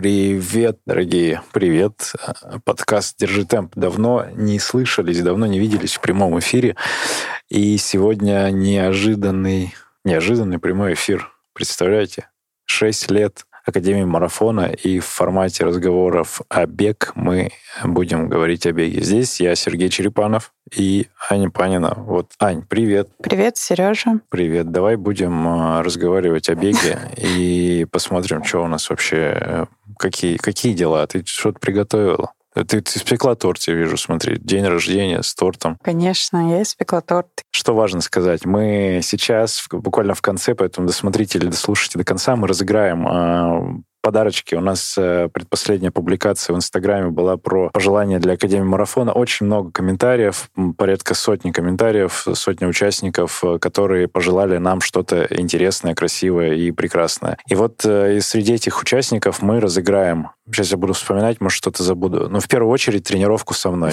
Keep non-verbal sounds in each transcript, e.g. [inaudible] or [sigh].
Привет, дорогие, привет. Подкаст «Держи темп». Давно не слышались, давно не виделись в прямом эфире. И сегодня неожиданный, неожиданный прямой эфир. Представляете? Шесть лет Академии марафона, и в формате разговоров о бег мы будем говорить о беге. Здесь я, Сергей Черепанов и Аня Панина. Вот, Ань, привет. Привет, Сережа. Привет. Давай будем а, разговаривать о беге [laughs] и посмотрим, что у нас вообще, э, какие, какие дела. Ты что-то приготовила? Ты, ты испекла торт, я вижу, смотри. День рождения с тортом. Конечно, я испекла торт. Что важно сказать? Мы сейчас, буквально в конце, поэтому досмотрите или дослушайте до конца, мы разыграем а, подарочки. У нас э, предпоследняя публикация в Инстаграме была про пожелания для Академии Марафона. Очень много комментариев, порядка сотни комментариев, сотни участников, э, которые пожелали нам что-то интересное, красивое и прекрасное. И вот э, среди этих участников мы разыграем Сейчас я буду вспоминать, может, что-то забуду. Но в первую очередь тренировку со мной.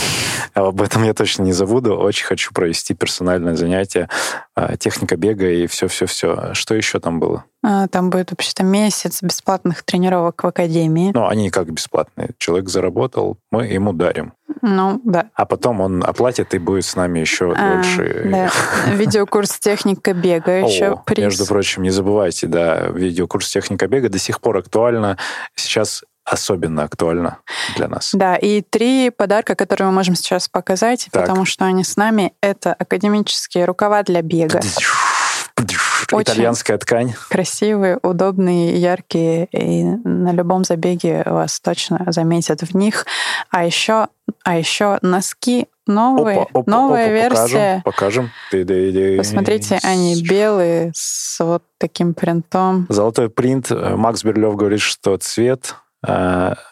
А об этом я точно не забуду. Очень хочу провести персональное занятие, а, техника бега и все-все-все. Что еще там было? А, там будет вообще-то месяц бесплатных тренировок в академии. Ну, они как бесплатные. Человек заработал, мы ему дарим. Ну, да. А потом он оплатит и будет с нами еще а, дольше. Да. [laughs] Видеокурс техника бега еще приз. Между прочим, не забывайте, да, видеокурс техника бега до сих пор актуально. Сейчас особенно актуально для нас. Да, и три подарка, которые мы можем сейчас показать, так. потому что они с нами, это академические рукава для бега. Очень Итальянская ткань. Красивые, удобные, яркие, и на любом забеге вас точно заметят в них. А еще, а еще носки новые, опа, опа, новая опа, версия. Покажем, покажем. Посмотрите, они белые с вот таким принтом. Золотой принт. Макс Берлев говорит, что цвет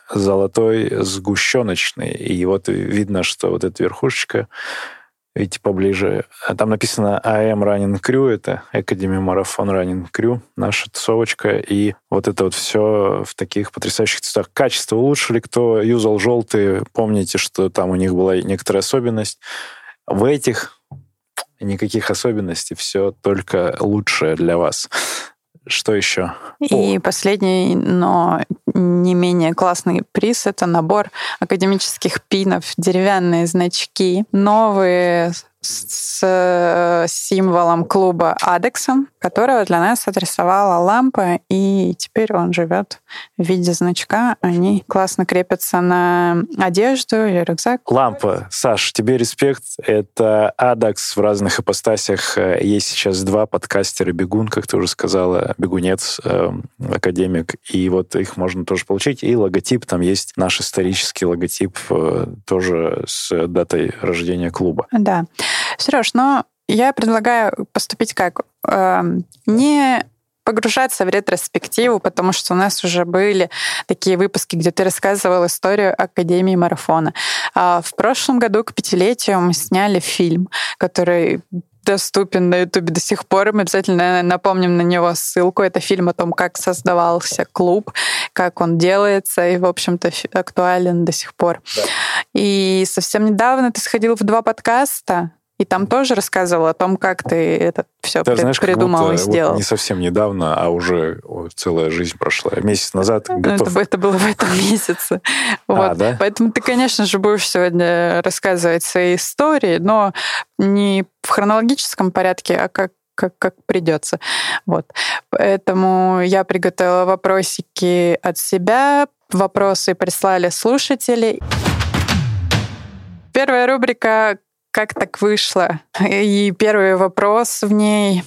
золотой сгущеночный. И вот видно, что вот эта верхушечка, видите, поближе, там написано AM Running Crew, это Academy Marathon Running Crew, наша тусовочка, и вот это вот все в таких потрясающих цветах. Качество улучшили, кто юзал желтые, помните, что там у них была некоторая особенность. В этих никаких особенностей, все только лучшее для вас. Что еще? И О. последний, но не менее классный приз — это набор академических пинов, деревянные значки, новые с э, символом клуба Адексом, которого для нас отрисовала лампа, и теперь он живет в виде значка. Они классно крепятся на одежду или рюкзак. Лампа. Саш, тебе респект. Это Адекс в разных ипостасях. Есть сейчас два подкастера «Бегун», как ты уже сказала, «Бегунец», э, академик, и вот их можно тоже получить. И логотип, там есть наш исторический логотип, э, тоже с датой рождения клуба. Да. Сереж, но я предлагаю поступить как? Э, не погружаться в ретроспективу, потому что у нас уже были такие выпуски, где ты рассказывал историю Академии марафона. А в прошлом году к пятилетию мы сняли фильм, который доступен на Ютубе до сих пор. Мы обязательно напомним на него ссылку. Это фильм о том, как создавался клуб, как он делается, и, в общем-то, актуален до сих пор. Да. И совсем недавно ты сходил в два подкаста и там тоже рассказывал о том, как ты это все ты, знаешь, придумал и сделал. Вот не совсем недавно, а уже целая жизнь прошла. Месяц назад ну, готов... это, это было в этом [laughs] месяце. А, вот. А, да? Поэтому ты, конечно же, будешь сегодня рассказывать свои истории, но не в хронологическом порядке, а как как, как придется. Вот. Поэтому я приготовила вопросики от себя. Вопросы прислали слушатели. Первая рубрика как так вышло? И первый вопрос в ней.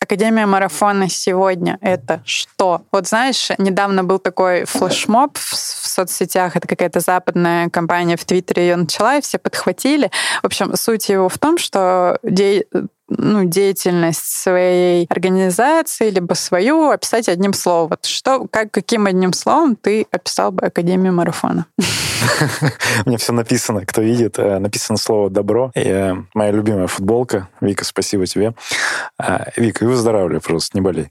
Академия марафона сегодня — это что? Вот знаешь, недавно был такой флешмоб в, соцсетях, это какая-то западная компания в Твиттере ее начала, и все подхватили. В общем, суть его в том, что де ну, деятельность своей организации, либо свою описать одним словом. Вот что, как, каким одним словом ты описал бы Академию марафона? У меня все написано, кто видит, э, написано слово «добро». И, э, моя любимая футболка. Вика, спасибо тебе. Э, Вика, и выздоравливай просто, не болей.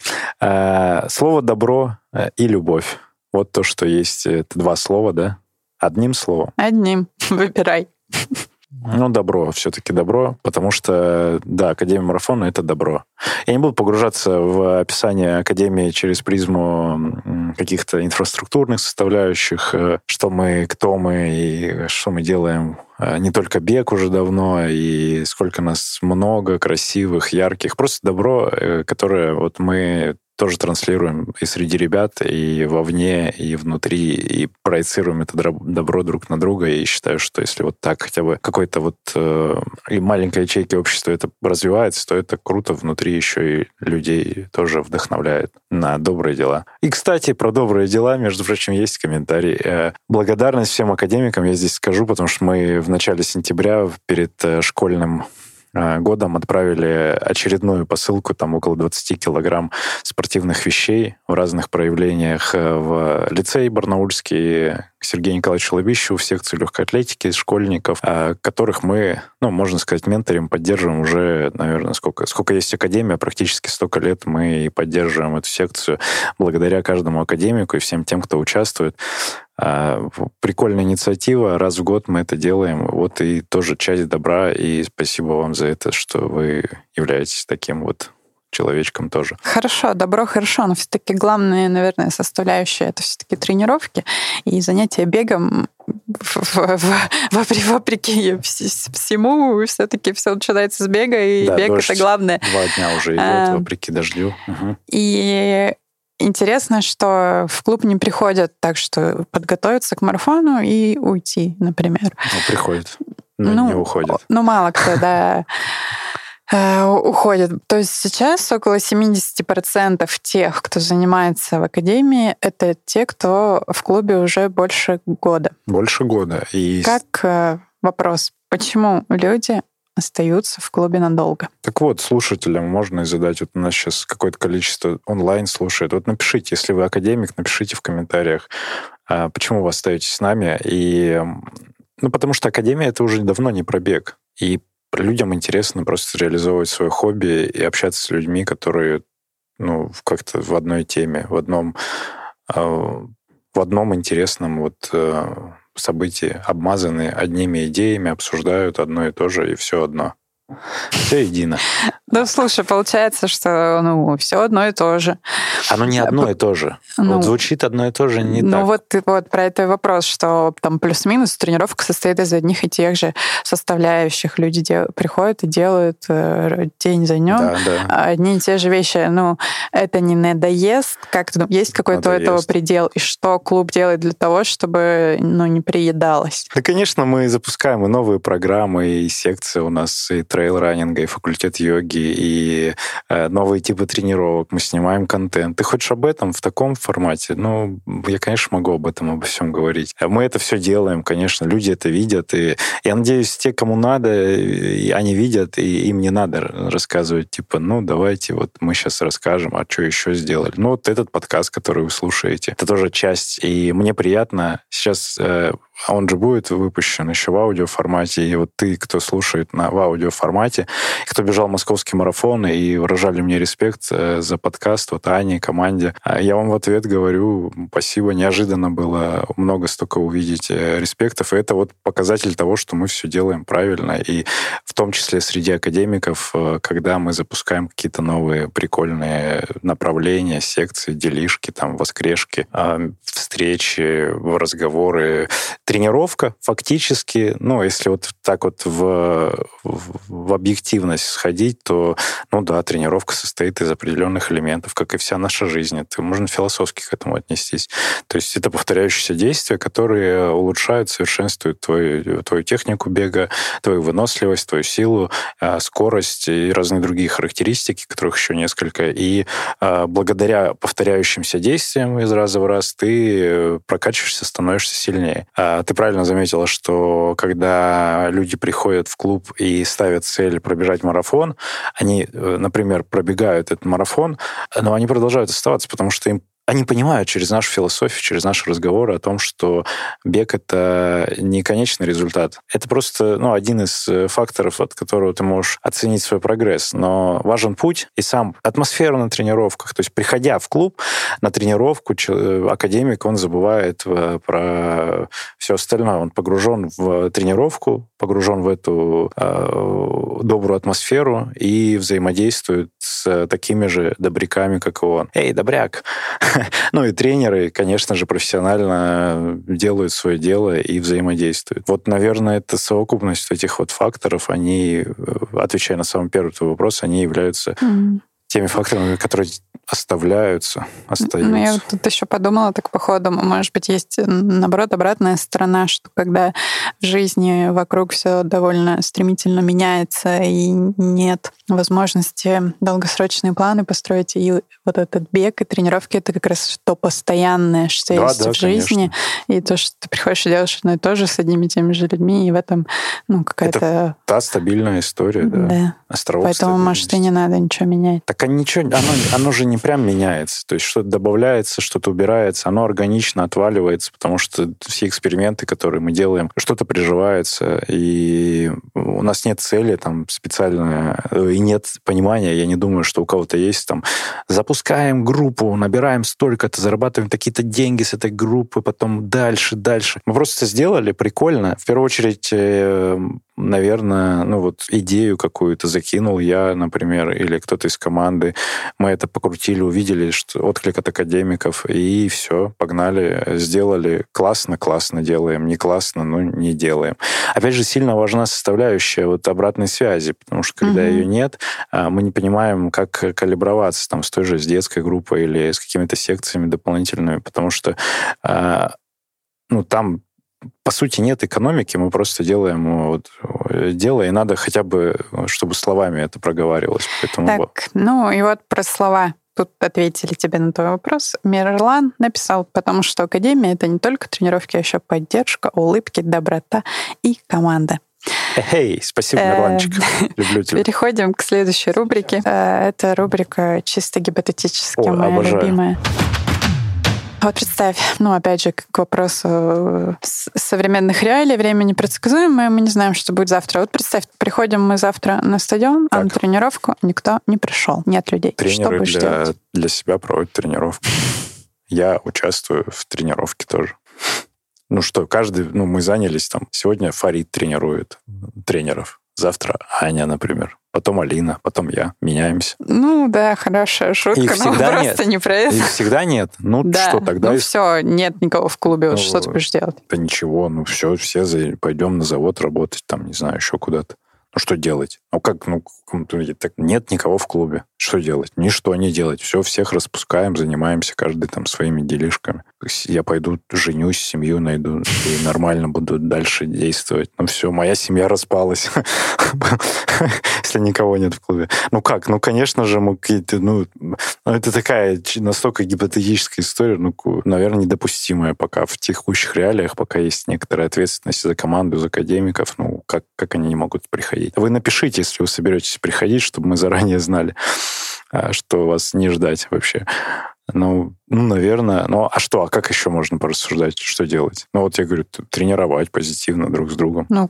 Слово «добро» и «любовь». Вот то, что есть, это два слова, да? Одним словом. Одним. [laughs] Выбирай. [laughs] Ну, добро, все-таки добро, потому что, да, Академия марафона — это добро. Я не буду погружаться в описание Академии через призму каких-то инфраструктурных составляющих, э, что мы, кто мы и что мы делаем э, не только бег уже давно, и сколько нас много, красивых, ярких. Просто добро, э, которое вот мы тоже транслируем и среди ребят, и вовне, и внутри, и проецируем это добро друг на друга. И считаю, что если вот так хотя бы какой-то вот э, и маленькая ячейка общества это развивается, то это круто внутри еще и людей тоже вдохновляет на добрые дела. И, кстати, про добрые дела, между прочим, есть комментарий. Э, благодарность всем академикам я здесь скажу, потому что мы в начале сентября перед э, школьным годом отправили очередную посылку, там около 20 килограмм спортивных вещей в разных проявлениях э, в лицей Барнаульский к Сергею Николаевичу Лобищеву в секцию легкой атлетики школьников, э, которых мы, ну, можно сказать, менторим, поддерживаем уже, наверное, сколько, сколько есть академия, практически столько лет мы и поддерживаем эту секцию благодаря каждому академику и всем тем, кто участвует. А, прикольная инициатива, раз в год мы это делаем. Вот и тоже часть добра, и спасибо вам за это, что вы являетесь таким вот человечком тоже. Хорошо, добро хорошо, но все-таки главная, наверное, составляющая это все-таки тренировки и занятия бегом вопреки всему, все-таки все начинается с бега, и да, бег это главное. Два дня уже идет, а, вопреки дождю. Угу. И Интересно, что в клуб не приходят так, что подготовиться к марафону и уйти, например. Ну, приходят, но ну, не уходят. Ну, мало кто, [laughs] да э, уходит. То есть сейчас около 70% тех, кто занимается в академии, это те, кто в клубе уже больше года. Больше года. И... Как э, вопрос, почему люди остаются в клубе надолго. Так вот, слушателям можно задать, вот у нас сейчас какое-то количество онлайн слушает. Вот напишите, если вы академик, напишите в комментариях, а, почему вы остаетесь с нами. И, ну, потому что академия — это уже давно не пробег. И людям интересно просто реализовывать свое хобби и общаться с людьми, которые ну, как-то в одной теме, в одном, а, в одном интересном вот события обмазаны одними идеями, обсуждают одно и то же, и все одно. Все едино. Ну, слушай, получается, что ну, все одно и то же. Оно не одно и то же. Ну, вот звучит одно и то же не ну, так. Ну, вот, вот про это вопрос, что там плюс-минус тренировка состоит из одних и тех же составляющих. Люди дел... приходят и делают э, день за днем да, да. одни и те же вещи. Ну, это не надоест. Как ты думаешь, есть какой-то у этого предел? И что клуб делает для того, чтобы ну, не приедалось? Да, конечно, мы запускаем и новые программы, и секции у нас, и трейл-раннинга, и факультет йоги, и э, новые типы тренировок. Мы снимаем контент. Ты хочешь об этом в таком формате? Ну, я, конечно, могу об этом, обо всем говорить. Мы это все делаем, конечно, люди это видят. И я надеюсь, те, кому надо, они видят, и им не надо рассказывать, типа, ну, давайте вот мы сейчас расскажем, а что еще сделали. Ну, вот этот подкаст, который вы слушаете, это тоже часть. И мне приятно сейчас э, а он же будет выпущен еще в аудиоформате. И вот ты, кто слушает на, в аудиоформате, кто бежал московский марафон и выражали мне респект э, за подкаст, вот Ане, команде, а я вам в ответ говорю спасибо. Неожиданно было много столько увидеть э, респектов. И это вот показатель того, что мы все делаем правильно. И в том числе среди академиков, э, когда мы запускаем какие-то новые прикольные направления, секции, делишки, там, воскрешки, а, встречи, разговоры, тренировка фактически, ну, если вот так вот в, в, объективность сходить, то, ну да, тренировка состоит из определенных элементов, как и вся наша жизнь. Это можно философски к этому отнестись. То есть это повторяющиеся действия, которые улучшают, совершенствуют твою, твою технику бега, твою выносливость, твою силу, а, скорость и разные другие характеристики, которых еще несколько. И а, благодаря повторяющимся действиям из раза в раз ты э, прокачиваешься, становишься сильнее. А ты правильно заметила, что когда люди приходят в клуб и ставят цель пробежать марафон, они, э, например, пробегают этот марафон, но они продолжают оставаться, потому что им они понимают через нашу философию, через наши разговоры о том, что бег — это не конечный результат. Это просто ну, один из э, факторов, от которого ты можешь оценить свой прогресс. Но важен путь и сам атмосфера на тренировках. То есть, приходя в клуб на тренировку, э, академик, он забывает э, про все остальное. Он погружен в тренировку, погружен в эту э, добрую атмосферу и взаимодействует с такими же добряками, как и он. Эй, добряк! [laughs] ну и тренеры, конечно же, профессионально делают свое дело и взаимодействуют. Вот, наверное, это совокупность этих вот факторов, они, э, отвечая на самый первый твой вопрос, они являются mm-hmm. Теми факторами, которые оставляются, остаются. Ну, я вот тут еще подумала так по ходу, может быть, есть, наоборот, обратная сторона, что когда в жизни вокруг все довольно стремительно меняется и нет возможности долгосрочные планы построить, и вот этот бег и тренировки — это как раз то постоянное, что да, есть да, в жизни, конечно. и то, что ты приходишь и делаешь одно и то же с одними и теми же людьми, и в этом, ну, какая-то... Это та стабильная история, да. Да. Островок Поэтому, может, и не надо ничего менять. Так а ничего, оно, оно же не прям меняется. То есть что-то добавляется, что-то убирается, оно органично отваливается, потому что все эксперименты, которые мы делаем, что-то приживается, и у нас нет цели там специально, и нет понимания, я не думаю, что у кого-то есть там, запускаем группу, набираем столько-то, зарабатываем какие-то деньги с этой группы, потом дальше, дальше. Мы просто сделали прикольно. В первую очередь э, наверное, ну вот идею какую-то закинул я, например, или кто-то из команды. Мы это покрутили, увидели, что отклик от академиков, и все, погнали, сделали. Классно, классно делаем, не классно, ну не делаем. Опять же, сильно важна составляющая вот обратной связи, потому что когда mm-hmm. ее нет, а, мы не понимаем, как калиброваться там с той же с детской группой или с какими-то секциями дополнительными, потому что а, ну, там по сути, нет экономики, мы просто делаем э, вот, э, дело, и надо хотя бы, чтобы словами это проговаривалось. Поэтому... Так, ну и вот про слова. Тут ответили тебе на твой вопрос. Мирлан написал, потому что Академия — это не только тренировки, а еще поддержка, улыбки, доброта и команда. Эй, спасибо, э, Мирланчик. Люблю тебя. Переходим к следующей рубрике. Это рубрика чисто гипотетически, моя обожаю. любимая. А вот представь, ну, опять же, к вопросу э, современных реалий, время непредсказуемое, мы не знаем, что будет завтра. Вот представь, приходим мы завтра на стадион, так. а на тренировку никто не пришел, нет людей. Тренеры что для, делать? для себя проводят тренировку. Я участвую в тренировке тоже. Ну что, каждый, ну мы занялись там. Сегодня Фарид тренирует тренеров. Завтра Аня, например потом Алина, потом я. Меняемся. Ну да, хорошая шутка, Их но просто нет. не про это. Их всегда нет. Ну да. что тогда? Ну все, нет никого в клубе, ну, что ты будешь делать? Да ничего, ну все, все пойдем на завод работать, там, не знаю, еще куда-то. Ну что делать? Ну как, ну так нет никого в клубе. Что делать? Ничто не делать. Все, всех распускаем, занимаемся каждый там своими делишками. Я пойду женюсь, семью найду и нормально буду дальше действовать. Ну все, моя семья распалась, [laughs] если никого нет в клубе. Ну как? Ну, конечно же, мы какие-то, ну, ну, это такая настолько гипотетическая история, ну, наверное, недопустимая пока в текущих реалиях, пока есть некоторая ответственность за команду, за академиков, ну, как, как они не могут приходить. Вы напишите, если вы соберетесь приходить, чтобы мы заранее знали, а, что вас не ждать вообще. Ну, ну, наверное. Ну, а что? А как еще можно порассуждать? Что делать? Ну, вот я говорю, тренировать позитивно друг с другом. Ну,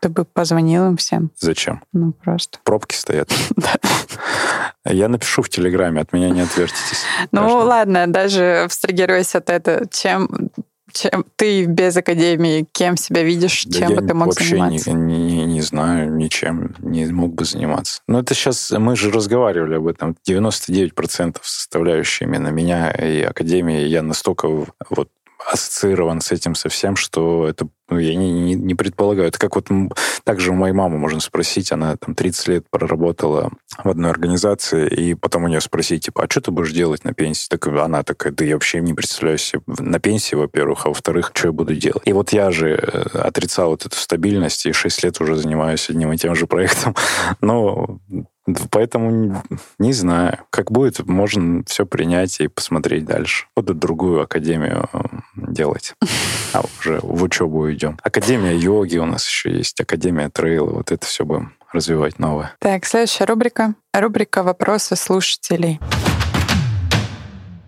ты бы позвонил им всем. Зачем? Ну, просто. Пробки стоят. [laughs] Я напишу в Телеграме, от меня не отвертитесь. Ну, ладно, даже абстрагируясь от этого, чем чем ты без академии, кем себя видишь, да чем бы ты мог вообще заниматься? Не, не, не знаю, ничем не мог бы заниматься. Но это сейчас, мы же разговаривали об этом, 99% составляющие именно меня и академии, я настолько вот ассоциирован с этим совсем, что это ну, я не, не, не предполагаю. Это как вот также у моей мамы можно спросить, она там 30 лет проработала в одной организации, и потом у нее спросить, типа, а что ты будешь делать на пенсии? Так она такая, да я вообще не представляю себе на пенсии, во-первых, а во-вторых, что я буду делать? И вот я же э, отрицал вот эту стабильность, и 6 лет уже занимаюсь одним и тем же проектом. [laughs] Но Поэтому не знаю. Как будет, можно все принять и посмотреть дальше. Буду другую академию делать. [laughs] А уже в учебу идем. Академия йоги у нас еще есть, Академия трейла. Вот это все будем развивать новое. Так, следующая рубрика. Рубрика «Вопросы слушателей».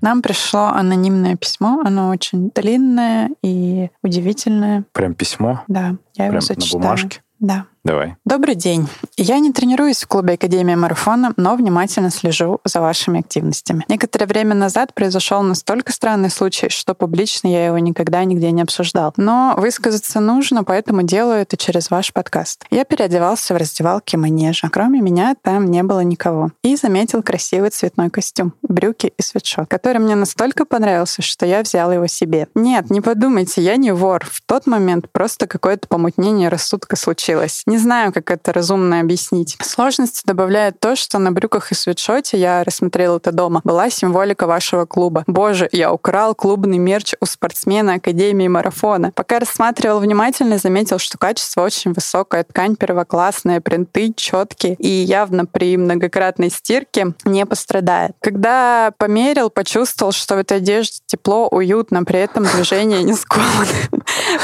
Нам пришло анонимное письмо. Оно очень длинное и удивительное. Прям письмо? Да, я его Прям зачитаю. на бумажке? Да. Давай. Добрый день. Я не тренируюсь в клубе Академия Марафона, но внимательно слежу за вашими активностями. Некоторое время назад произошел настолько странный случай, что публично я его никогда нигде не обсуждал. Но высказаться нужно, поэтому делаю это через ваш подкаст. Я переодевался в раздевалке манежа. Кроме меня там не было никого. И заметил красивый цветной костюм, брюки и свитшот, который мне настолько понравился, что я взял его себе. Нет, не подумайте, я не вор. В тот момент просто какое-то помутнение рассудка случилось. Не знаю, как это разумно объяснить. Сложности добавляет то, что на брюках и свитшоте, я рассмотрел это дома, была символика вашего клуба. Боже, я украл клубный мерч у спортсмена Академии Марафона. Пока рассматривал внимательно, заметил, что качество очень высокое, ткань первоклассная, принты четкие и явно при многократной стирке не пострадает. Когда померил, почувствовал, что в этой одежде тепло, уютно, при этом движение не скованы.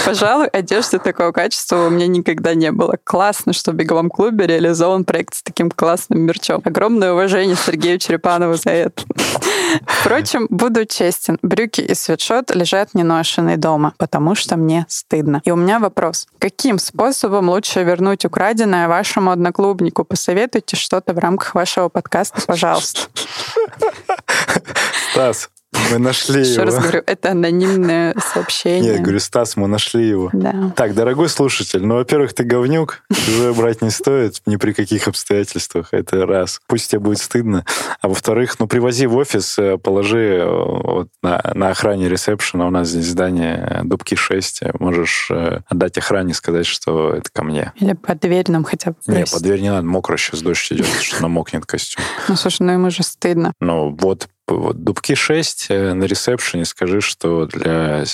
Пожалуй, одежды такого качества у меня никогда не было. Классно, что в беговом клубе реализован проект с таким классным мерчом. Огромное уважение Сергею Черепанову за это. Впрочем, буду честен, брюки и свитшот лежат неношенные дома, потому что мне стыдно. И у меня вопрос. Каким способом лучше вернуть украденное вашему одноклубнику? Посоветуйте что-то в рамках вашего подкаста, пожалуйста. Стас, мы нашли Еще его. раз говорю, это анонимное сообщение. Нет, говорю, Стас, мы нашли его. Да. Так, дорогой слушатель, ну, во-первых, ты говнюк, чужое брать не стоит ни при каких обстоятельствах, это раз. Пусть тебе будет стыдно. А во-вторых, ну, привози в офис, э, положи э, вот на, на охране ресепшена, у нас здесь здание э, Дубки 6, можешь отдать охране, сказать, что это ко мне. Или под дверь нам хотя бы Не, под дверь не надо, мокро сейчас дождь идет, что намокнет костюм. Ну, слушай, ну ему же стыдно. Ну, вот, вот Дубки 6 э, на ресепшене скажи, что для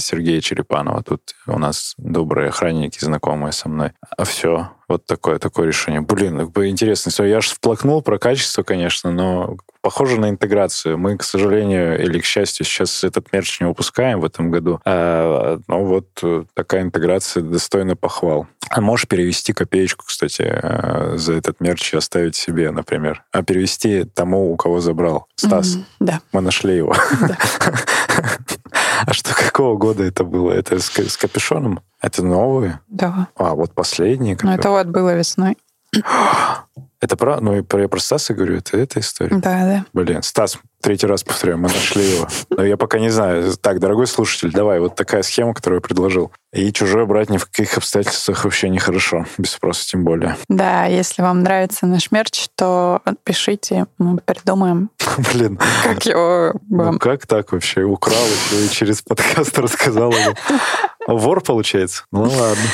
Сергея Черепанова тут у нас добрые охранники, знакомые со мной. А все, вот такое, такое решение. Блин, как бы интересно. Я же вплакнул про качество, конечно, но похоже на интеграцию. Мы, к сожалению, или к счастью, сейчас этот мерч не выпускаем в этом году. А, ну вот э, такая интеграция достойна похвал. А можешь перевести копеечку, кстати, э, за этот мерч и оставить себе, например. А перевести тому, у кого забрал. Стас, Мгм, Да. мы нашли его. А что, какого года это было? Это с, ка- с капюшоном? Это новые? Да. А, вот последние. Ну, это вот было весной. [gasps] [clears throat] Это про... Ну, и про, я про Стаса говорю, это эта история. Да, да. Блин, Стас, третий раз повторяю, мы нашли его. Но я пока не знаю. Так, дорогой слушатель, давай, вот такая схема, которую я предложил. И чужое брать ни в каких обстоятельствах вообще нехорошо. Без спроса тем более. Да, если вам нравится наш мерч, то пишите, мы придумаем, [laughs] Блин, как его ну вам. как так вообще? Украл еще и через подкаст рассказал ему. [laughs] Вор, получается? Ну ладно.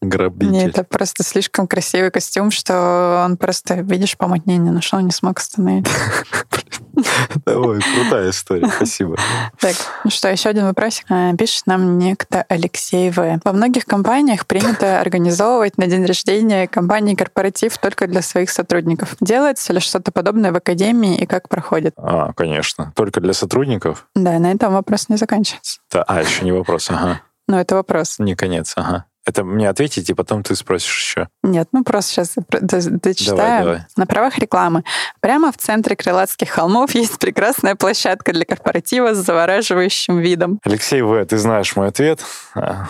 Грабитель. Нет, это просто слишком красивый костюм, что он просто, видишь, помутнение нашел, не смог остановить. [laughs] Ой, крутая история, спасибо. Так, ну что, еще один вопросик. А, Пишет нам некто Алексей В. Во многих компаниях принято организовывать на день рождения компании корпоратив только для своих сотрудников. Делается ли что-то подобное в академии и как проходит? А, конечно. Только для сотрудников? Да, на этом вопрос не заканчивается. Да, А, еще не вопрос, ага. Но это вопрос. Не конец, ага. Это мне ответить, и потом ты спросишь еще. Нет, ну просто сейчас дочитаю. Давай, давай. На правах рекламы. Прямо в центре Крылатских холмов [laughs] есть прекрасная площадка для корпоратива с завораживающим видом. Алексей В., ты знаешь мой ответ. А,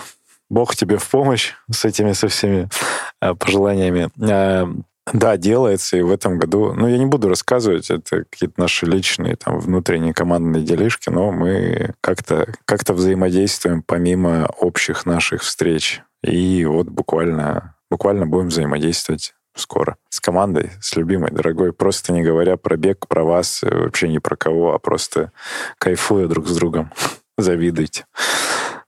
Бог тебе в помощь с этими, со всеми а, пожеланиями. А, Да, делается, и в этом году... Ну, я не буду рассказывать, это какие-то наши личные, там, внутренние командные делишки, но мы как-то как взаимодействуем помимо общих наших встреч. И вот буквально, буквально будем взаимодействовать скоро с командой, с любимой, дорогой, просто не говоря про бег, про вас, э, вообще ни про кого, а просто кайфуя друг с другом. [laughs] Завидуйте.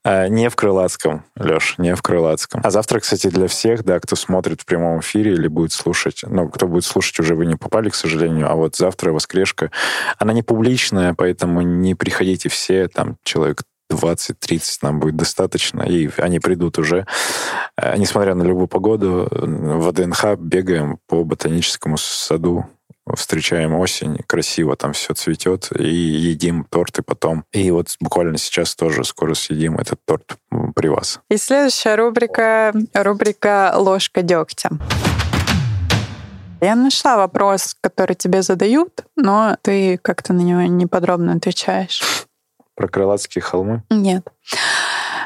А, Не в Крылатском, Леш, не в Крылатском. А завтра, кстати, для всех, да, кто смотрит в прямом эфире или будет слушать, ну, кто будет слушать, уже вы не попали, к сожалению, а вот завтра воскрешка, она не публичная, поэтому не приходите все, там, человек 20-30 нам будет достаточно, и они придут уже. Э, Несмотря на любую погоду, в ВДНХ бегаем по ботаническому саду, встречаем осень, красиво там все цветет, и едим торты потом. И вот буквально сейчас тоже скоро съедим этот торт при вас. И следующая рубрика — рубрика «Ложка дегтя». Я нашла вопрос, который тебе задают, но ты как-то на него неподробно отвечаешь. Про Крылатские холмы? Нет.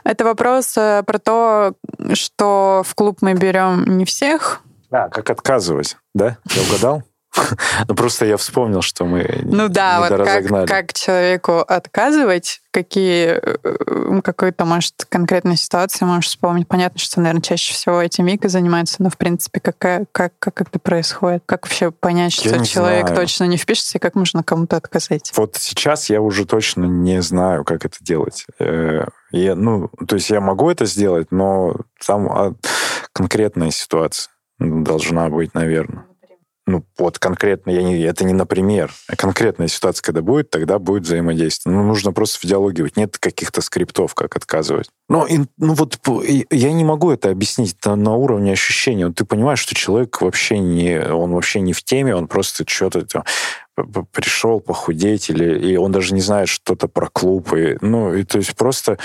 Это вопрос э, про то, что в клуб мы берем не всех. А, как отказывать, да? Я угадал? [laughs] Ну, просто я вспомнил, что мы Ну да, вот как, как человеку отказывать, какие э, какой-то, может, конкретной ситуации можешь вспомнить. Понятно, что, наверное, чаще всего этим Вика занимается, но, в принципе, как, как, как это происходит? Как вообще понять, что я человек знаю. точно не впишется, и как можно кому-то отказать? Вот сейчас я уже точно не знаю, как это делать. Э, я, ну, то есть я могу это сделать, но там а, конкретная ситуация должна быть, наверное ну, вот конкретно, я не, это не например, а конкретная ситуация, когда будет, тогда будет взаимодействие. Ну, нужно просто в диалоге быть. Нет каких-то скриптов, как отказывать. Ну, и, ну вот я не могу это объяснить на, на уровне ощущения. Вот ты понимаешь, что человек вообще не, он вообще не в теме, он просто что-то пришел похудеть, или и он даже не знает что-то про клуб. И, ну, и то есть просто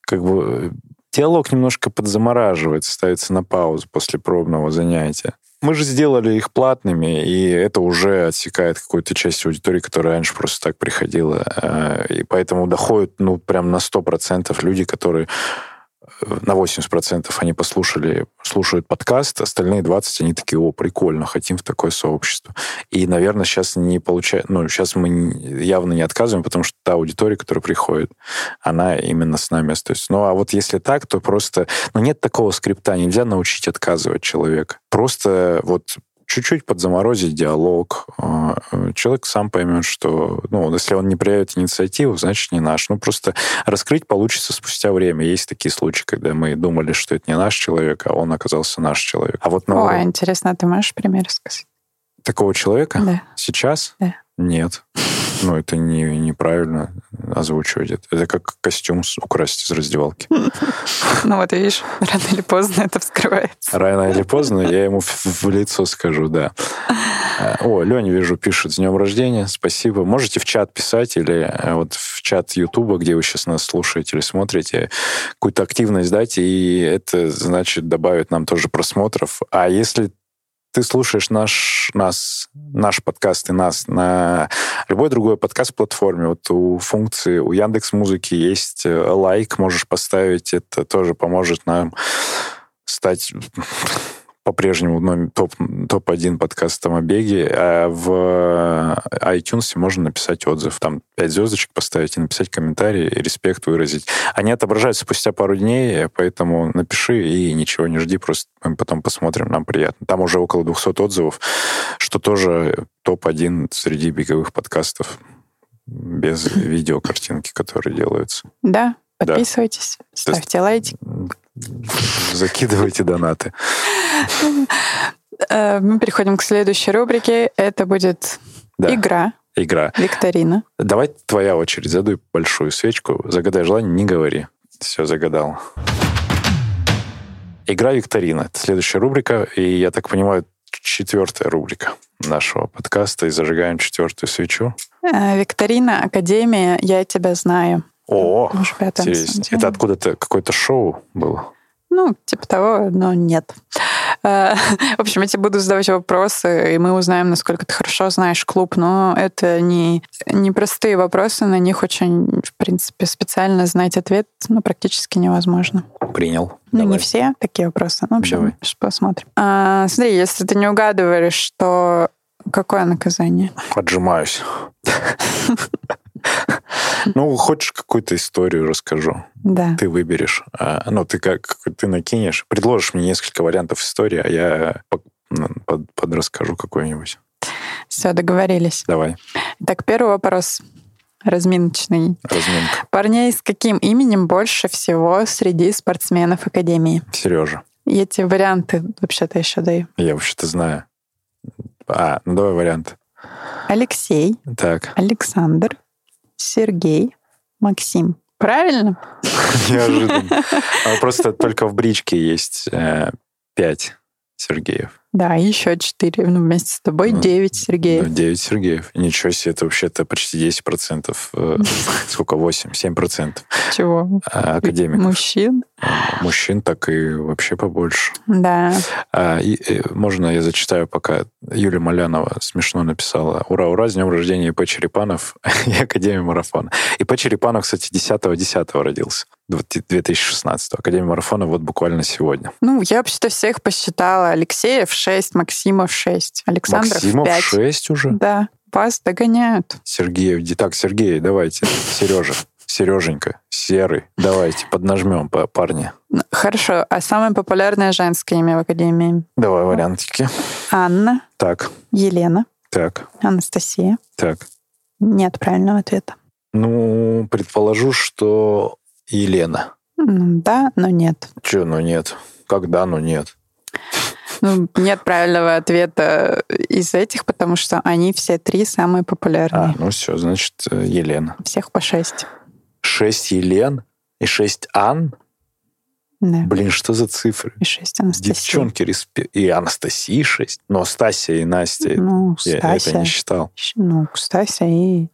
как бы диалог немножко подзамораживается, ставится на паузу после пробного занятия. Мы же сделали их платными, и это уже отсекает какую-то часть аудитории, которая раньше просто так приходила. Э, и поэтому доходят, ну, прям на 100% люди, которые на 80% они послушали, слушают подкаст, остальные 20 они такие, о, прикольно, хотим в такое сообщество. И, наверное, сейчас не получает, ну, сейчас мы явно не отказываем, потому что та аудитория, которая приходит, она именно с нами остается. Ну, а вот если так, то просто, ну, нет такого скрипта, нельзя научить отказывать человека. Просто вот чуть-чуть подзаморозить диалог. А, человек сам поймет, что, ну, если он не проявит инициативу, значит, не наш. Ну, просто раскрыть получится спустя время. Есть такие случаи, когда мы думали, что это не наш человек, а он оказался наш человек. А вот, ну, О, интересно, а ты можешь пример сказать? Такого человека? Да. Сейчас? Да. Нет. Ну, это не, неправильно озвучивать это. Это как костюм украсть из раздевалки. [laughs] Ну вот, видишь, рано или поздно это вскрывается. Рано или поздно я ему в лицо скажу, да. Э, о, Леня, вижу, пишет с днем рождения, спасибо. Можете в чат писать или э, вот в чат Ютуба, где вы сейчас нас слушаете или смотрите, какую-то активность дать, и это, значит, добавит нам тоже просмотров. А если ты слушаешь наш, нас, наш подкаст и нас на любой другой подкаст-платформе, вот у функции, у Яндекс Музыки есть э, лайк, можешь поставить, это тоже поможет нам стать по-прежнему топ, топ-1 подкаст о беге, а в iTunes можно написать отзыв, там 5 звездочек поставить и написать комментарий, и респект выразить. Они отображаются спустя пару дней, поэтому напиши и ничего не жди, просто мы потом посмотрим, нам приятно. Там уже около 200 отзывов, что тоже топ-1 среди беговых подкастов без видео, картинки, которые делаются. Да, подписывайтесь, да. ставьте лайки. Закидывайте донаты. Э, мы переходим к следующей рубрике. Это будет игра. Игра. Викторина. Давай твоя очередь. Задуй большую свечку. Загадай желание, не говори. Все, загадал. Игра викторина. Это следующая рубрика. И, я так понимаю, четвертая рубрика нашего подкаста. И зажигаем четвертую свечу. Э, викторина, Академия, я тебя знаю. О, интересно. Это откуда-то какое-то шоу было? Ну, типа того, но нет. Э, в общем, я тебе буду задавать вопросы, и мы узнаем, насколько ты хорошо знаешь клуб, но это не, не простые вопросы, на них очень, в принципе, специально знать ответ ну, практически невозможно. Принял. Ну, Давай. не все такие вопросы. Ну, в общем, Давай. посмотрим. А, смотри, если ты не угадываешь, что какое наказание? Отжимаюсь. [laughs] Ну, хочешь какую-то историю расскажу? Да. Ты выберешь. А, ну, ты как ты накинешь, предложишь мне несколько вариантов истории, а я ну, под, под расскажу какой-нибудь. Все, договорились. Давай. Так, первый вопрос разминочный. Разминка. Парней с каким именем больше всего среди спортсменов Академии? Сережа. Я эти варианты вообще-то еще даю. Я вообще-то знаю. А, ну давай варианты. Алексей. Так. Александр. Сергей, Максим. Правильно? [laughs] Неожиданно. А просто только в бричке есть э, пять Сергеев. Да, и еще четыре. Ну, вместе с тобой Ну, девять. Ну, 9 Сергеев. Ничего себе, это вообще-то почти 10%. э, [laughs] Сколько? 8, 7% Чего? а, академиков. Мужчин? Мужчин так и вообще побольше. Да. А, и, э, можно я зачитаю, пока Юлия Малянова смешно написала. Ура, ура, с днем рождения ИП Черепанов [laughs] и Академия Марафона. ИП Черепанов, кстати, 10-10 родился. 2016 Академия Марафона вот буквально сегодня. Ну, я вообще-то всех посчитала. Алексеев 6, Максимов 6, Александров Максимов 5. 6 уже? Да, вас догоняют. Сергеев. Так, Сергей, давайте. Сережа. Сереженька. Серый. Давайте, поднажмем, па- парни. Ну, Хорошо, а самое популярное женское имя в Академии? Давай вариантики. Анна, Так, Елена, так, Анастасия. так. Нет правильного ответа. Ну, предположу, что Елена. Да, но нет. Че, ну нет. Когда, ну нет. Ну, нет правильного ответа из этих, потому что они все три самые А, популярные. ну все, значит, э, Елена. Всех по шесть. Шесть Елен и шесть Ан? Да. Блин, что за цифры? И шесть Анастасия. Девчонки, респе... и Анастасии шесть. Но Стасия и Настя, Ну, я Стася. это не считал. Ну, Стася и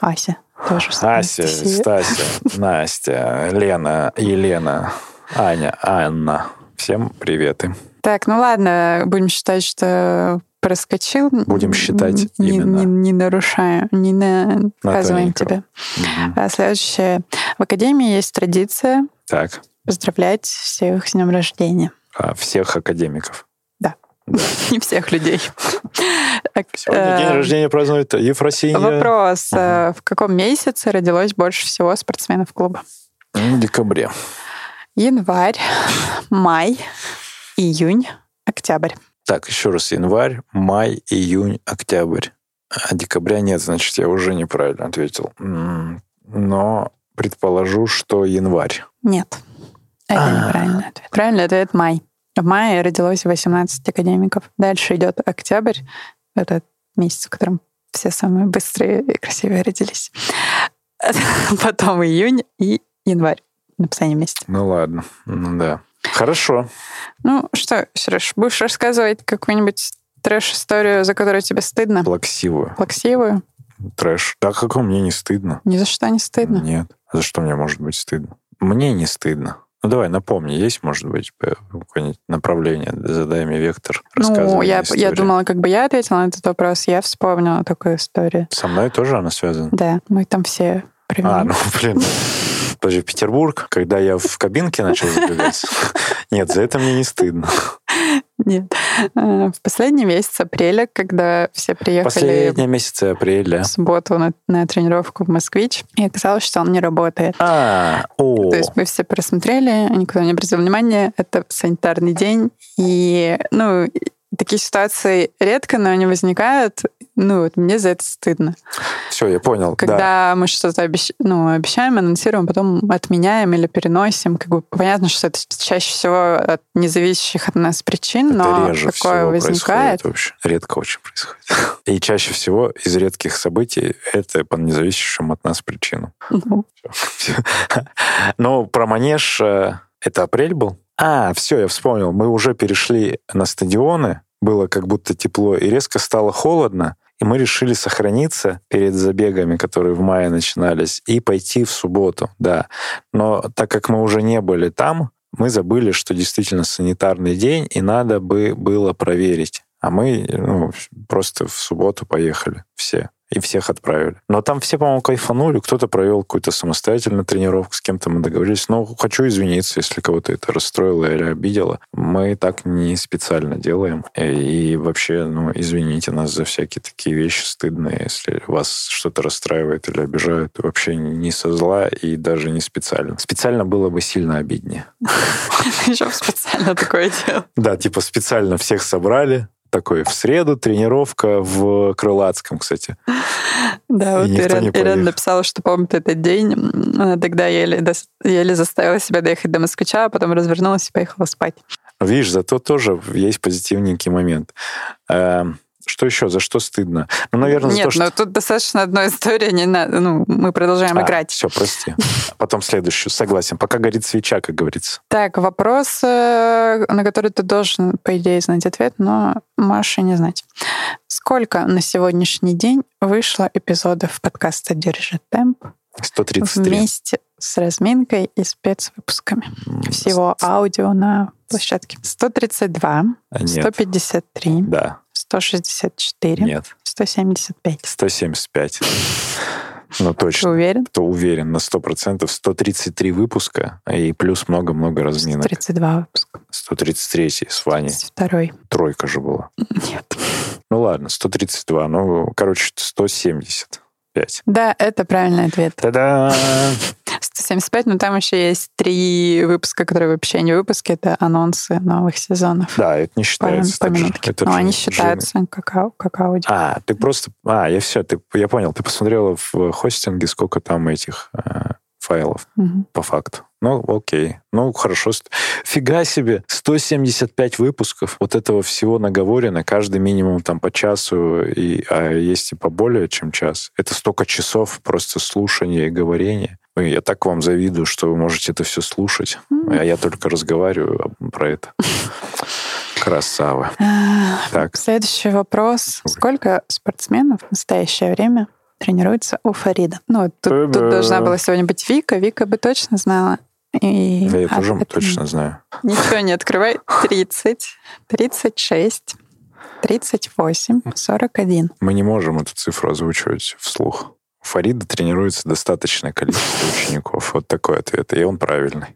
Ася. Тоже Ася, Анастасия. Стася, Настя, Лена, Елена, Аня, Анна. Всем приветы. Так, ну ладно, будем считать, что проскочил. Будем считать не, именно. Не, не нарушая, не наказываем тоненького. тебя. Мгм. А следующее. В Академии есть традиция Так, поздравлять всех с днем рождения. а, всех академиков. [laughs] Не всех людей. Сегодня день э, рождения празднует Ефросинья. Вопрос. Э, В каком месяце родилось больше всего спортсменов клуба? В декабре. Январь, май, июнь, октябрь. Так, еще раз. Январь, май, июнь, октябрь. А декабря нет, значит, я уже неправильно ответил. Но предположу, что январь. Нет, это А. неправильный ответ. Правильный ответ май. В мае родилось 18 академиков. Дальше идет октябрь, это месяц, в котором все самые быстрые и красивые родились. [laughs] Потом июнь и январь. Написание вместе. Ну ладно, ну да. Хорошо. Ну что, Сереж, будешь рассказывать какую-нибудь трэш-историю, за которую тебе стыдно? Плаксивую. Плаксивую? Трэш. Да какого мне не стыдно? Ни за что не стыдно. Нет. А За что мне может быть стыдно? Мне не стыдно. Ну давай, напомни, есть, может быть, п- какое-нибудь направление, задай мне вектор Ну, я, я думала, как бы я ответила на этот вопрос, я вспомнила такую историю. Со мной тоже она связана? Да, мы там все привели. А, ну, блин. Подожди, Петербург, когда я в кабинке начал забегать. [laughs] Нет, за это мне не стыдно. Нет. Э, В последний месяц апреля, когда все приехали Последние месяцы апреля. в субботу на, на тренировку в Москвич, и оказалось, что он не работает. А, о, То есть мы все просмотрели, никто не обратил внимания, это санитарный день, и, ну, такие ситуации редко, но они возникают, ну, вот мне за это стыдно. все, я понял. Когда Да. мы что-то обещ... ну, обещаем, анонсируем, потом отменяем или переносим, как бы понятно, что это чаще всего от независящих от нас причин, Это но реже такое всего возникает. вообще. Редко очень происходит. И чаще всего из редких событий это по независящим от нас причинам. Ну, Но про манеж э, это апрель был? А, все, я вспомнил. Мы уже перешли на стадионы, было как будто тепло, и резко стало холодно, и мы решили сохраниться перед забегами, которые в мае начинались, и пойти в субботу, да. Но так как мы уже не были там, мы забыли, что действительно санитарный день, и надо бы было проверить. А мы ну, просто в субботу поехали все. И всех отправили. Но там все, по-моему, кайфанули. Кто-то провел какую-то самостоятельную тренировку, с кем-то мы договорились. Но хочу извиниться, если кого-то это расстроило или обидело. Мы так не специально делаем. И вообще, ну, извините нас за всякие такие вещи стыдные. Если вас что-то расстраивает или обижают, вообще не со зла и даже не специально. Специально было бы сильно обиднее. еще специально такое дело. Да, типа специально всех собрали. Такой в среду тренировка в Крылатском, кстати. Да, И вот Ирен, написала, что помнит этот день. Она тогда еле, еле заставила себя доехать до Москвича, а потом развернулась и поехала спать. Видишь, зато тоже есть позитивненький момент. Эм, Что еще? За что стыдно? Ну, наверное, Нет, за то, что... но тут достаточно одной истории, не надо. Ну, мы продолжаем А, играть. Все, прости. Потом следующую. Согласен. Пока горит свеча, как говорится. Так, вопрос, э, на который ты должен, по идее, знать ответ, но Маша не знать. Сколько на сегодняшний день вышло эпизодов подкаста «Держи темп» 133. вместе с разминкой и спецвыпусками? Всего аудио на площадке. 132, А, Нет. 153, Да. 164, Нет. 175. 175. Ну, Ты точно. уверен? Кто уверен на 100%. 133 выпуска и плюс много-много разминок. 132 выпуска. 133 с Ваней. Второй. Тройка же была. Нет. Ну ладно, 132. Ну, короче, 175. Да, это правильный ответ. Та-да! 175, но там еще есть три выпуска, которые вообще не выпуски, это анонсы новых сезонов. Да, это не По, считается. по же. минутке. Это Но же они считаются как, как аудио. А, ты просто... А, я все, ты, я понял. Ты посмотрела в хостинге, сколько там этих э, файлов Мгм. по факту. Ну, окей. Ну, хорошо. Фига себе. 175 выпусков вот этого всего наговорено. Каждый минимум там по часу, и, а есть и поболее, чем час. Это столько часов просто слушания и говорения. Ой, Я так вам завидую, что вы можете это все слушать. М. А я только разговариваю про это. [laughs] Красава. А, Так. Следующий вопрос. Сколько спортсменов в настоящее время тренируется у Фарида? Ну, тут, тут должна была сегодня быть Вика. Вика бы точно знала. И Да, я а тоже это точно знаю. Ничего не открывай. 30, 36, 38, 41. Мы не можем эту цифру озвучивать вслух. У Фарида тренируется достаточное количество учеников. Вот такой ответ. И он правильный.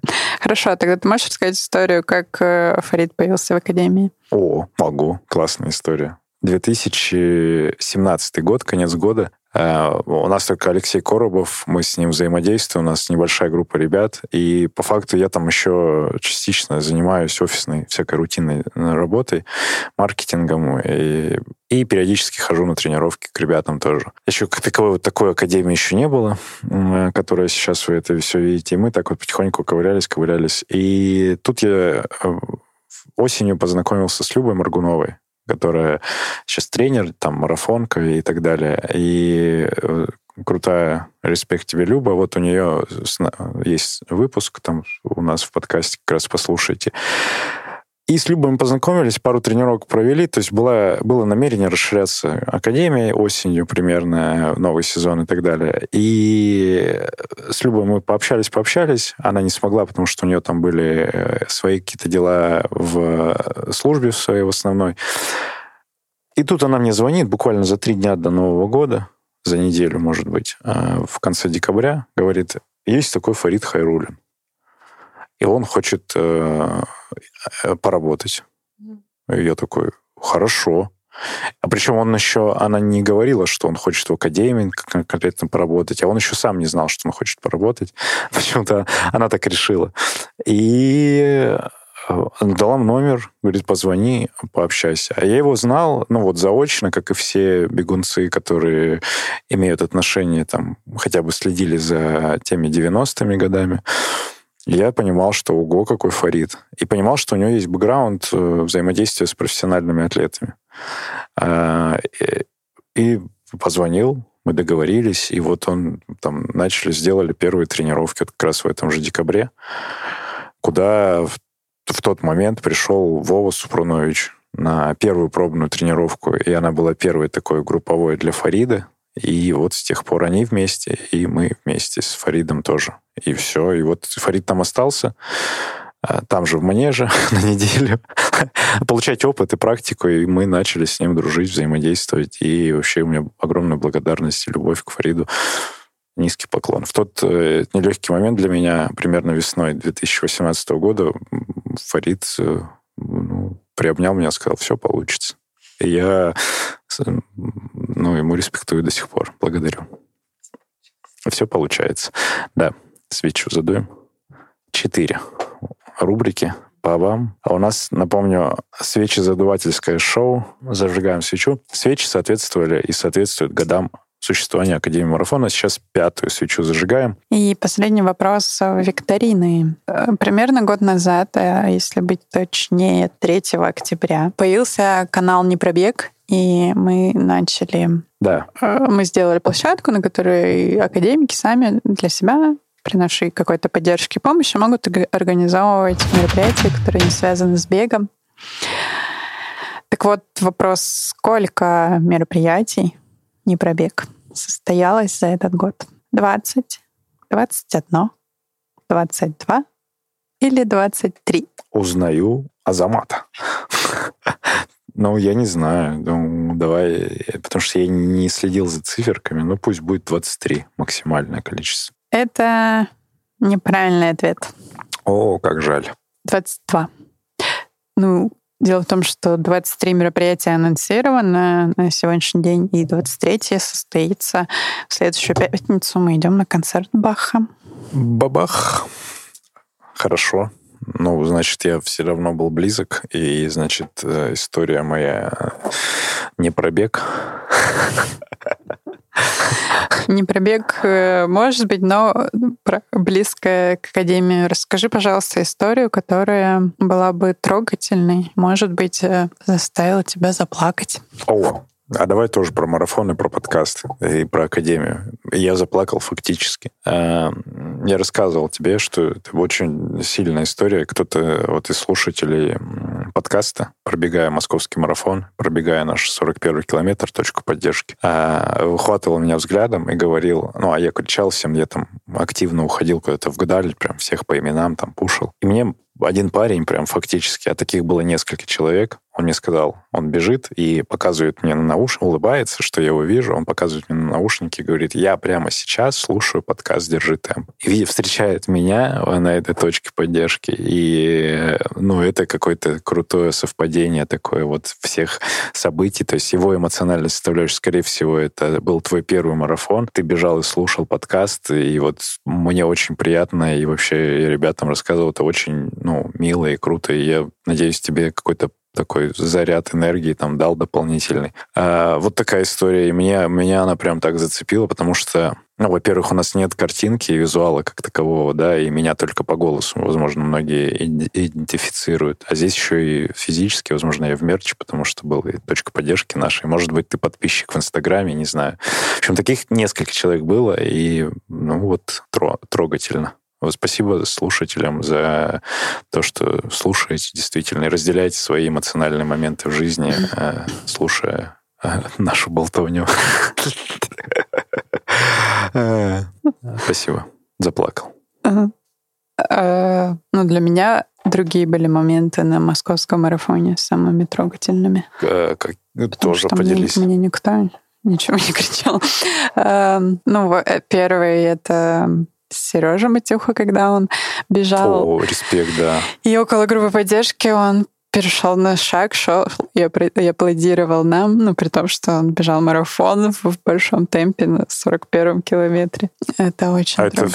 Хорошо, а тогда ты можешь рассказать историю, как э, Фарид появился в Академии? О, могу. Классная история. 2017 год, конец года. Э, У нас только Алексей Коробов, мы с ним взаимодействуем, у нас небольшая группа ребят, и по факту я там еще частично занимаюсь офисной всякой рутинной э, работой, маркетингом, и, и периодически хожу на тренировки к ребятам тоже. Еще как таковой вот такой академии еще не было, которая сейчас вы это все видите, и мы так вот потихоньку ковырялись, ковырялись. И тут я э, осенью познакомился с Любой Маргуновой, которая сейчас тренер, там, марафонка и так далее. И э, крутая респект тебе, Люба. Вот у нее есть выпуск там у нас в подкасте, как раз послушайте. И с Любой мы познакомились, пару тренировок провели, то есть было, было намерение расширяться академией осенью примерно, новый сезон и так далее. И с Любой мы пообщались, пообщались. Она не смогла, потому что у нее там были э, свои какие-то дела в службе своей в основной. И тут она мне звонит буквально за три дня до Нового года, за неделю, может быть, э, в конце декабря, говорит, есть такой Фарид Хайрулин, и он хочет э, э, поработать. И я такой, хорошо. А причем он еще, она не говорила, что он хочет в академии кон- конкретно поработать, а он еще сам не знал, что он хочет поработать. Почему-то она так решила. И э, дала номер, говорит, позвони, пообщайся. А я его знал, ну вот заочно, как и все бегунцы, которые имеют отношение, там, хотя бы следили за теми 90-ми годами. Я понимал, что ого, какой Фарид. И понимал, что у него есть бэкграунд э, взаимодействия с профессиональными атлетами. А, И и позвонил, мы договорились, и вот он там начали, сделали первые тренировки вот как раз в этом же декабре, куда в, в тот момент пришел Вова Супрунович на первую пробную тренировку, и она была первой такой групповой для Фарида. И вот с тех пор они вместе, и мы вместе с Фаридом тоже. И все. И вот Фарид там остался, а, там же в манеже [laughs] на неделю, [laughs] получать опыт и практику, и мы начали с ним дружить, взаимодействовать. И вообще у меня огромная благодарность и любовь к Фариду. Низкий поклон. В тот э, нелегкий момент для меня, примерно весной 2018 года, Фарид э, ну, приобнял меня, сказал, все получится. Я ну, ему респектую до сих пор. Благодарю. Все получается. Да, свечу задуем. Четыре рубрики по вам. А у нас, напомню, свечи-задувательское шоу. Зажигаем свечу. Свечи соответствовали и соответствуют годам существования Академии Марафона. Сейчас пятую свечу зажигаем. И последний вопрос э, викторины. Э, Примерно год назад, э, если быть точнее, 3 октября, появился канал «Непробег», и мы начали... Да. Мы сделали площадку, на которой академики сами для себя при нашей какой-то поддержке и помощи могут организовывать мероприятия, которые не связаны с бегом. Так вот, вопрос, сколько мероприятий, не пробег, состоялось за этот год? 20, 21, 22 или 23? Узнаю Азамата. Ну, я не знаю. Ну, давай, потому что я не следил за циферками. Ну, пусть будет 23 максимальное количество. Это неправильный ответ. О, как жаль. 22. Ну, дело в том, что 23 мероприятия анонсировано на сегодняшний день, и 23 состоится в следующую пятницу. Мы идем на концерт Баха. Бабах. Хорошо. Ну, значит, я все равно был близок, и, значит, э, история моя не пробег. [laughs] Не пробег, э, может быть, но близко к Академии. Расскажи, пожалуйста, историю, которая была бы трогательной, может быть, э, заставила тебя заплакать. О, а давай тоже про марафон и про подкаст, и про академию. Я заплакал фактически. А, я рассказывал тебе, что это очень сильная история. Кто-то вот из слушателей подкаста, пробегая московский марафон, пробегая наш 41 километр, точку поддержки, а, выхватывал меня взглядом и говорил, ну, а я кричал всем, я там активно уходил куда-то в Гдаль, прям всех по именам там пушил. И мне один парень прям фактически, а таких было несколько человек, он мне сказал, он бежит и показывает мне на наушники, улыбается, что я его вижу, он показывает мне на наушники говорит, я прямо сейчас слушаю подкаст «Держи темп». И встречает меня на этой точке поддержки, и, ну, это какое-то крутое совпадение такое вот всех событий, то есть его эмоциональная составляющая, скорее всего, это был твой первый марафон, ты бежал и слушал подкаст, и вот мне очень приятно, и вообще ребятам рассказывал, это очень, ну, мило и круто, и я надеюсь, тебе какой-то такой заряд энергии там дал дополнительный. А, вот такая история. И меня, меня она прям так зацепила, потому что, ну, во-первых, у нас нет картинки и визуала как такового, да, и меня только по голосу, возможно, многие идентифицируют. А здесь еще и физически, возможно, я в мерче, потому что был и точка поддержки нашей. Может быть, ты подписчик в Инстаграме, не знаю. В общем, таких несколько человек было, и, ну, вот, трогательно. Вот спасибо слушателям за то, что слушаете действительно и разделяете свои эмоциональные моменты в жизни, э, слушая э, нашу болтовню. Э, спасибо. Заплакал. Ну, для меня другие были моменты на московском марафоне самыми трогательными. Тоже поделись. Мне никто ничего не кричал. Ну, первый — это Сережа Матюха, когда он бежал. О, респект, да. И около группы поддержки он перешел на шаг, шел и аплодировал нам, ну, при том, что он бежал марафон в большом темпе на 41-м километре. Это очень а это,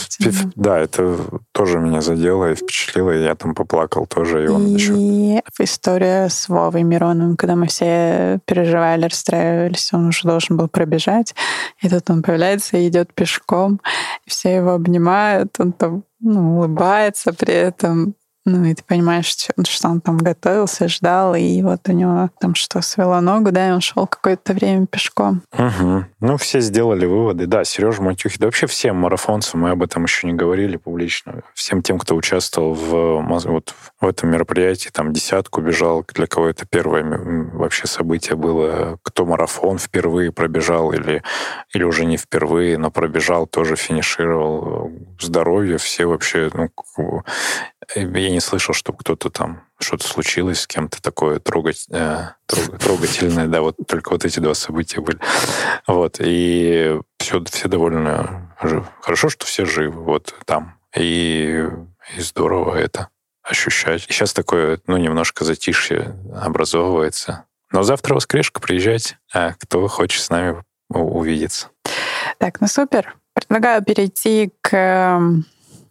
Да, это тоже меня задело и впечатлило, и я там поплакал тоже, и он и еще... история с Вовой Мироновым, когда мы все переживали, расстраивались, он уже должен был пробежать, и тут он появляется и идет пешком, и все его обнимают, он там ну, улыбается при этом. Ну, и ты понимаешь, что, он там готовился, ждал, и вот у него там что, свело ногу, да, и он шел какое-то время пешком. Угу. Ну, все сделали выводы. Да, Сережа Матюхи, да вообще всем марафонцам, мы об этом еще не говорили публично, всем тем, кто участвовал в, вот, в этом мероприятии, там десятку бежал, для кого это первое вообще событие было, кто марафон впервые пробежал или, или уже не впервые, но пробежал, тоже финишировал. Здоровье, все вообще, ну, я не слышал, чтобы кто-то там что-то случилось с кем-то такое трогать, э, [laughs] трогательное, да, вот только вот эти два события были. Вот, и все, все довольно хорошо, что все живы вот там. И, и здорово это ощущать. И сейчас такое, ну, немножко затишье образовывается. Но завтра воскрешка, приезжайте, а кто хочет с нами увидеться. Так, ну супер. Предлагаю перейти к эм,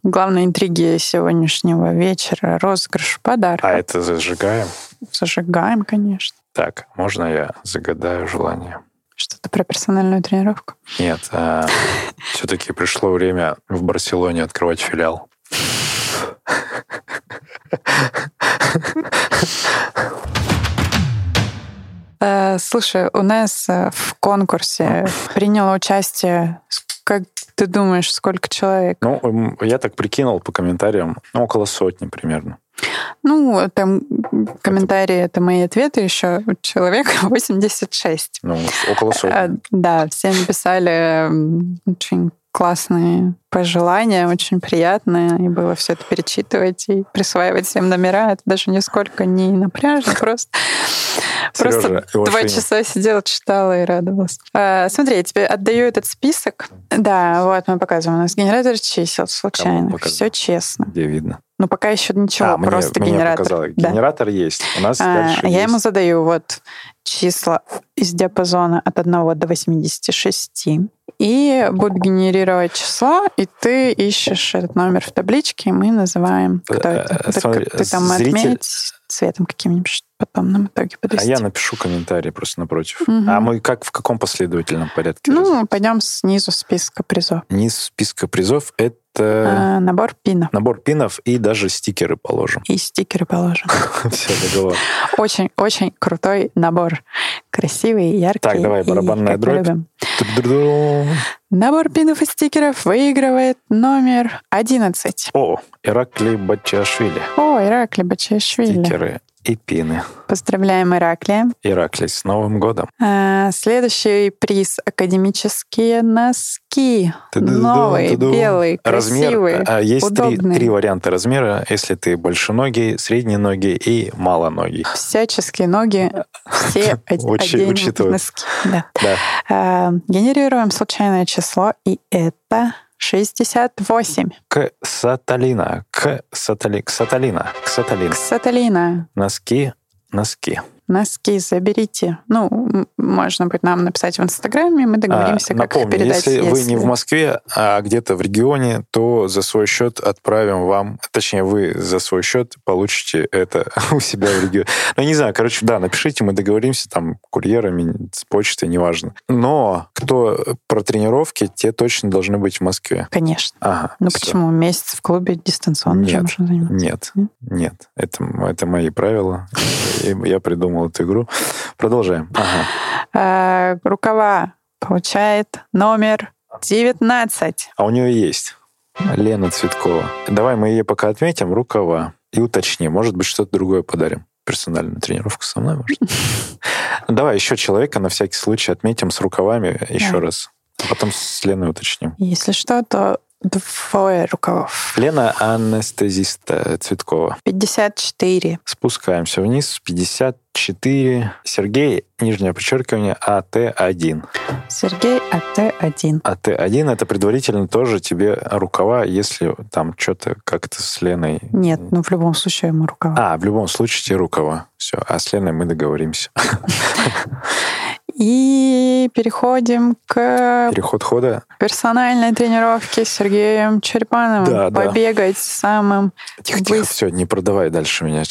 главной интриги сегодняшнего вечера — розыгрыш подарка. А это зажигаем? Зажигаем, конечно. Так, можно я загадаю желание? Что-то про персональную тренировку? Нет, а, [laughs] все-таки пришло время в Барселоне открывать филиал. Э, слушай, у нас э, в конкурсе [laughs] приняло участие, как ты думаешь, сколько человек? Ну, м, я так прикинул по комментариям, ну, около сотни примерно. Ну, там комментарии, это мои ответы еще. Человек 86. Ну, около сотни. А, Да, все написали очень классные пожелания, очень приятные. И было все это перечитывать и присваивать всем номера. Это даже нисколько не напряжно, [laughs] просто, просто два часа сидела, читала и радовалась. А, Смотри, я тебе отдаю этот список. Да, вот мы показываем. У нас генератор чисел случайно. Все честно. Где видно? Ну, пока еще ничего, а, мне, просто мне генератор. показало. Да. Генератор есть. У нас А, дальше я есть. ему задаю вот числа из диапазона от 1 до 86. И буду генерировать число, и ты ищешь этот номер в табличке, и мы называем, кто Э, это. э, Ты- смотри, ты там зритель- отметь цветом каким-нибудь, потом нам итоги А подвести. я напишу комментарий просто напротив. Мгм. А мы как в каком последовательном порядке? раз- Ну, пойдем снизу списка призов. Низ списка призов — это А, набор пинов. набор пинов и даже стикеры положим. И стикеры положим. [laughs] Все, договор. Очень-очень крутой набор. Красивый, яркий. Так, давай, барабанная дробь. Набор пинов и стикеров выигрывает номер 11. О, Ираклий Бачашвили. О, Иракли Бачашвили. Стикеры и пины. Поздравляем Ираклия. Ираклий, с Новым годом. А, следующий приз — академические носки. Ту-ду-ду, Новые, белые, красивые, а, Есть три, удобные. три варианта размера, если ты большеногий, средненогий и малоногий. Всяческие ноги, все [laughs] оденем носки. Да. Да. А, генерируем случайное число, и это 68. К Саталина. К Сатали... К Саталина. К Саталина. Саталина. Носки. Носки. Носки заберите. Ну, можно будет нам написать в Инстаграме, мы договоримся, А, как их Напомню, передать. если, вы не в Москве, а где-то в регионе, то за свой счет отправим вам, точнее, вы за свой счет получите это [laughs] у себя в регионе. Ну, не знаю, короче, да, напишите, мы договоримся там курьерами, с почтой, неважно. Но кто про тренировки, те точно должны быть в Москве. Конечно. Ага, Ну почему? Месяц в клубе дистанционно Нет. чем можно заниматься? Нет, Нет? нет, это, это мои правила. Я придумал эту игру. Продолжаем. Ага. А, рукава получает номер 19. А у нее есть Лена Цветкова. Давай мы ее пока отметим, рукава, и уточним. Может быть, что-то другое подарим. Персональную тренировку со мной, может. [laughs] Давай еще человека на всякий случай отметим с рукавами еще раз. А Потом с Леной уточним. Если что, то двое рукавов. Лена анестезиста Цветкова. 54. Спускаемся вниз. 54. Сергей, нижнее подчеркивание, АТ1. Сергей АТ1. АТ1 это предварительно тоже тебе рукава, если там что-то как-то с Леной... Нет, ну в любом случае ему рукава. А, в любом случае тебе рукава. Все, а с Леной мы договоримся. [laughs] И переходим к Переход хода. персональной тренировке с Сергеем Черепановым. Да, да. Побегать самым Тихо-тихо, все, не продавай дальше меня,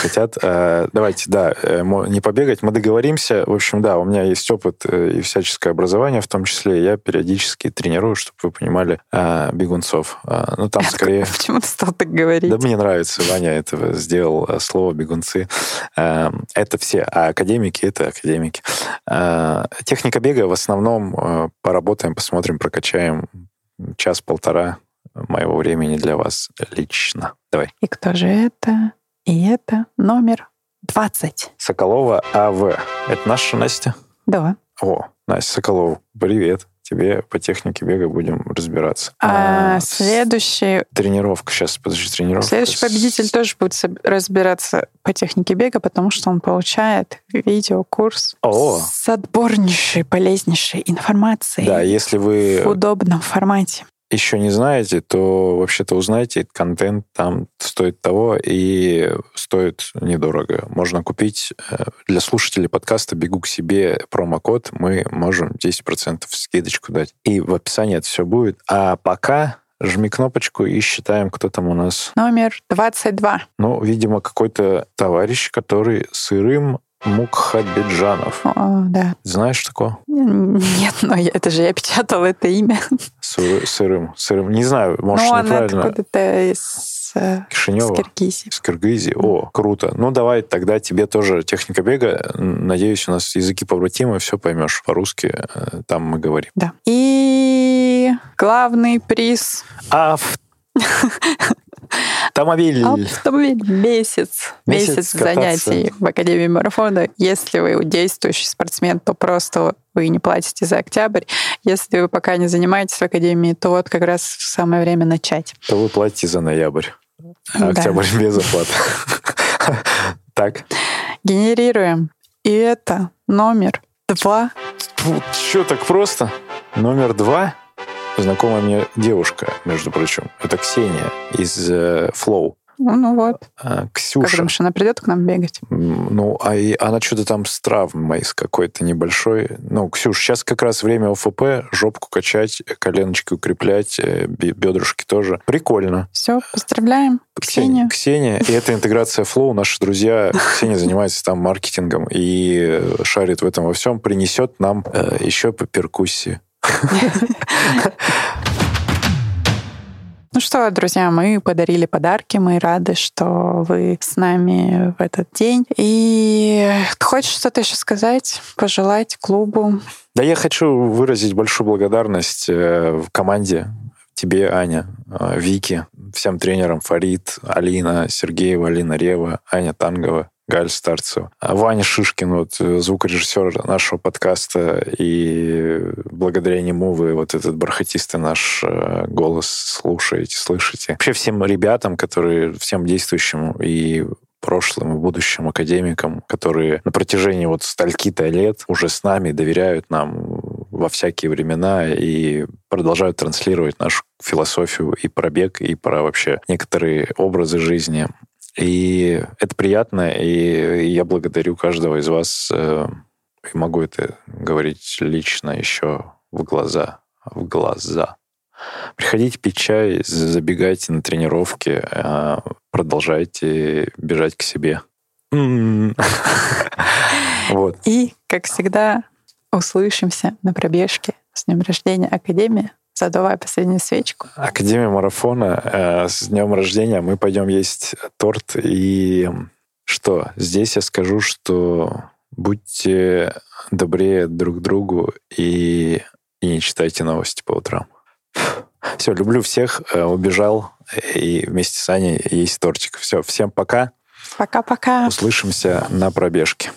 хотят. А, Давайте, да, э, не побегать, мы договоримся. В общем, да, у меня есть опыт э, и всяческое образование, в том числе я периодически тренирую, чтобы вы понимали, бегунцов. Ну, там скорее... Почему ты стал так говорить? Да мне нравится, Ваня этого сделал э, слово бегунцы. Э, Это все, а академики это академики. Э, Техника бега в основном э, поработаем, посмотрим, прокачаем час-полтора моего времени для вас лично. Давай. И кто же это? И это номер 20. Соколова АВ. Это наша Настя? Да. О, Настя Соколова, привет. Тебе по технике бега будем разбираться. А, А, следующий, Тренировка. Сейчас, подожди, тренировка. следующий победитель тоже будет разбираться по технике бега, потому что он получает видеокурс О. с отборнейшей, полезнейшей информацией Да, если вы в удобном формате. Еще не знаете, то вообще-то узнайте, контент там стоит того и стоит недорого. Можно купить э, для слушателей подкаста «Бегу к себе» промокод, мы можем 10% скидочку дать. И в описании это все будет. А пока жми кнопочку и считаем, кто там у нас. Номер 22. Ну, видимо, какой-то товарищ, который сырым Мукхабиджанов. О, да. Знаешь такого? Нет, но я, это же я печатала это имя. Сырым, сырым, сырым. Не знаю, может, ну, она неправильно. откуда-то из, э, Кишинева? из Киргизии. С Кыргызии. О, круто. Ну, давай тогда тебе тоже техника бега. Надеюсь, у нас языки побратимы, все поймешь по-русски. э, Там мы говорим. Да. И главный приз Ав... [laughs] Автомобиль. Автомобиль месяц. Месяц Месяц, кататься. занятий в Академии марафона. Если вы действующий спортсмен, то просто вы не платите за октябрь. Если вы пока не занимаетесь в Академии, то вот как раз самое время начать. То вы платите за ноябрь. А Да. октябрь без оплаты. [laughs] Так. Генерируем. И это номер два. Что, так просто? Номер два. Знакомая мне девушка, между прочим. Это Ксения из э, Flow. Ну, ну вот. А, Как Ксюша. думаешь, она придет к нам бегать? Ну, а и она что-то там с травмой с какой-то небольшой. Ну, Ксюш, сейчас как раз время ОФП, жопку качать, коленочки укреплять, э, бе- бедрышки тоже. Прикольно. Все, поздравляем Ксению. Ксения. И это интеграция Flow. Наши друзья, Ксения занимается там маркетингом и э, шарит в этом во всем, принесет нам э, еще по перкуссии. Ну что, друзья, мы подарили подарки, мы рады, что вы с нами в этот день. И хочешь что-то еще сказать, пожелать клубу? Да, я хочу выразить большую благодарность э, команде тебе, Аня, э, Вики, всем тренерам Фарид, Алина Сергеева, Алина Рева, Аня Тангова, Галь Старцева, Ваня Шишкин, вот, э, звукорежиссер нашего подкаста, и благодаря нему вы вот этот бархатистый наш э, голос слушаете, слышите. Вообще всем ребятам, которые, всем действующим и прошлым и будущим академикам, которые на протяжении вот стальки-то лет уже с нами доверяют нам во всякие времена и продолжают транслировать нашу философию и про бег, и про вообще некоторые образы жизни. И это приятно, и я благодарю каждого из вас, э, и могу это говорить лично еще в глаза, в глаза. Приходите пить чай, забегайте на тренировки, э, продолжайте бежать к себе. [laughs] Вот. И, как всегда, услышимся на пробежке. С днем рождения Академия. Задувай последнюю свечку. Академия марафона. э, С днем рождения мы пойдем есть торт. И что? Здесь я скажу, что будьте добрее друг другу и, и не читайте новости по утрам. [laughs] Все, люблю всех. э, Убежал и вместе с Аней есть тортик. Все, всем пока. Пока-пока. Услышимся на пробежке.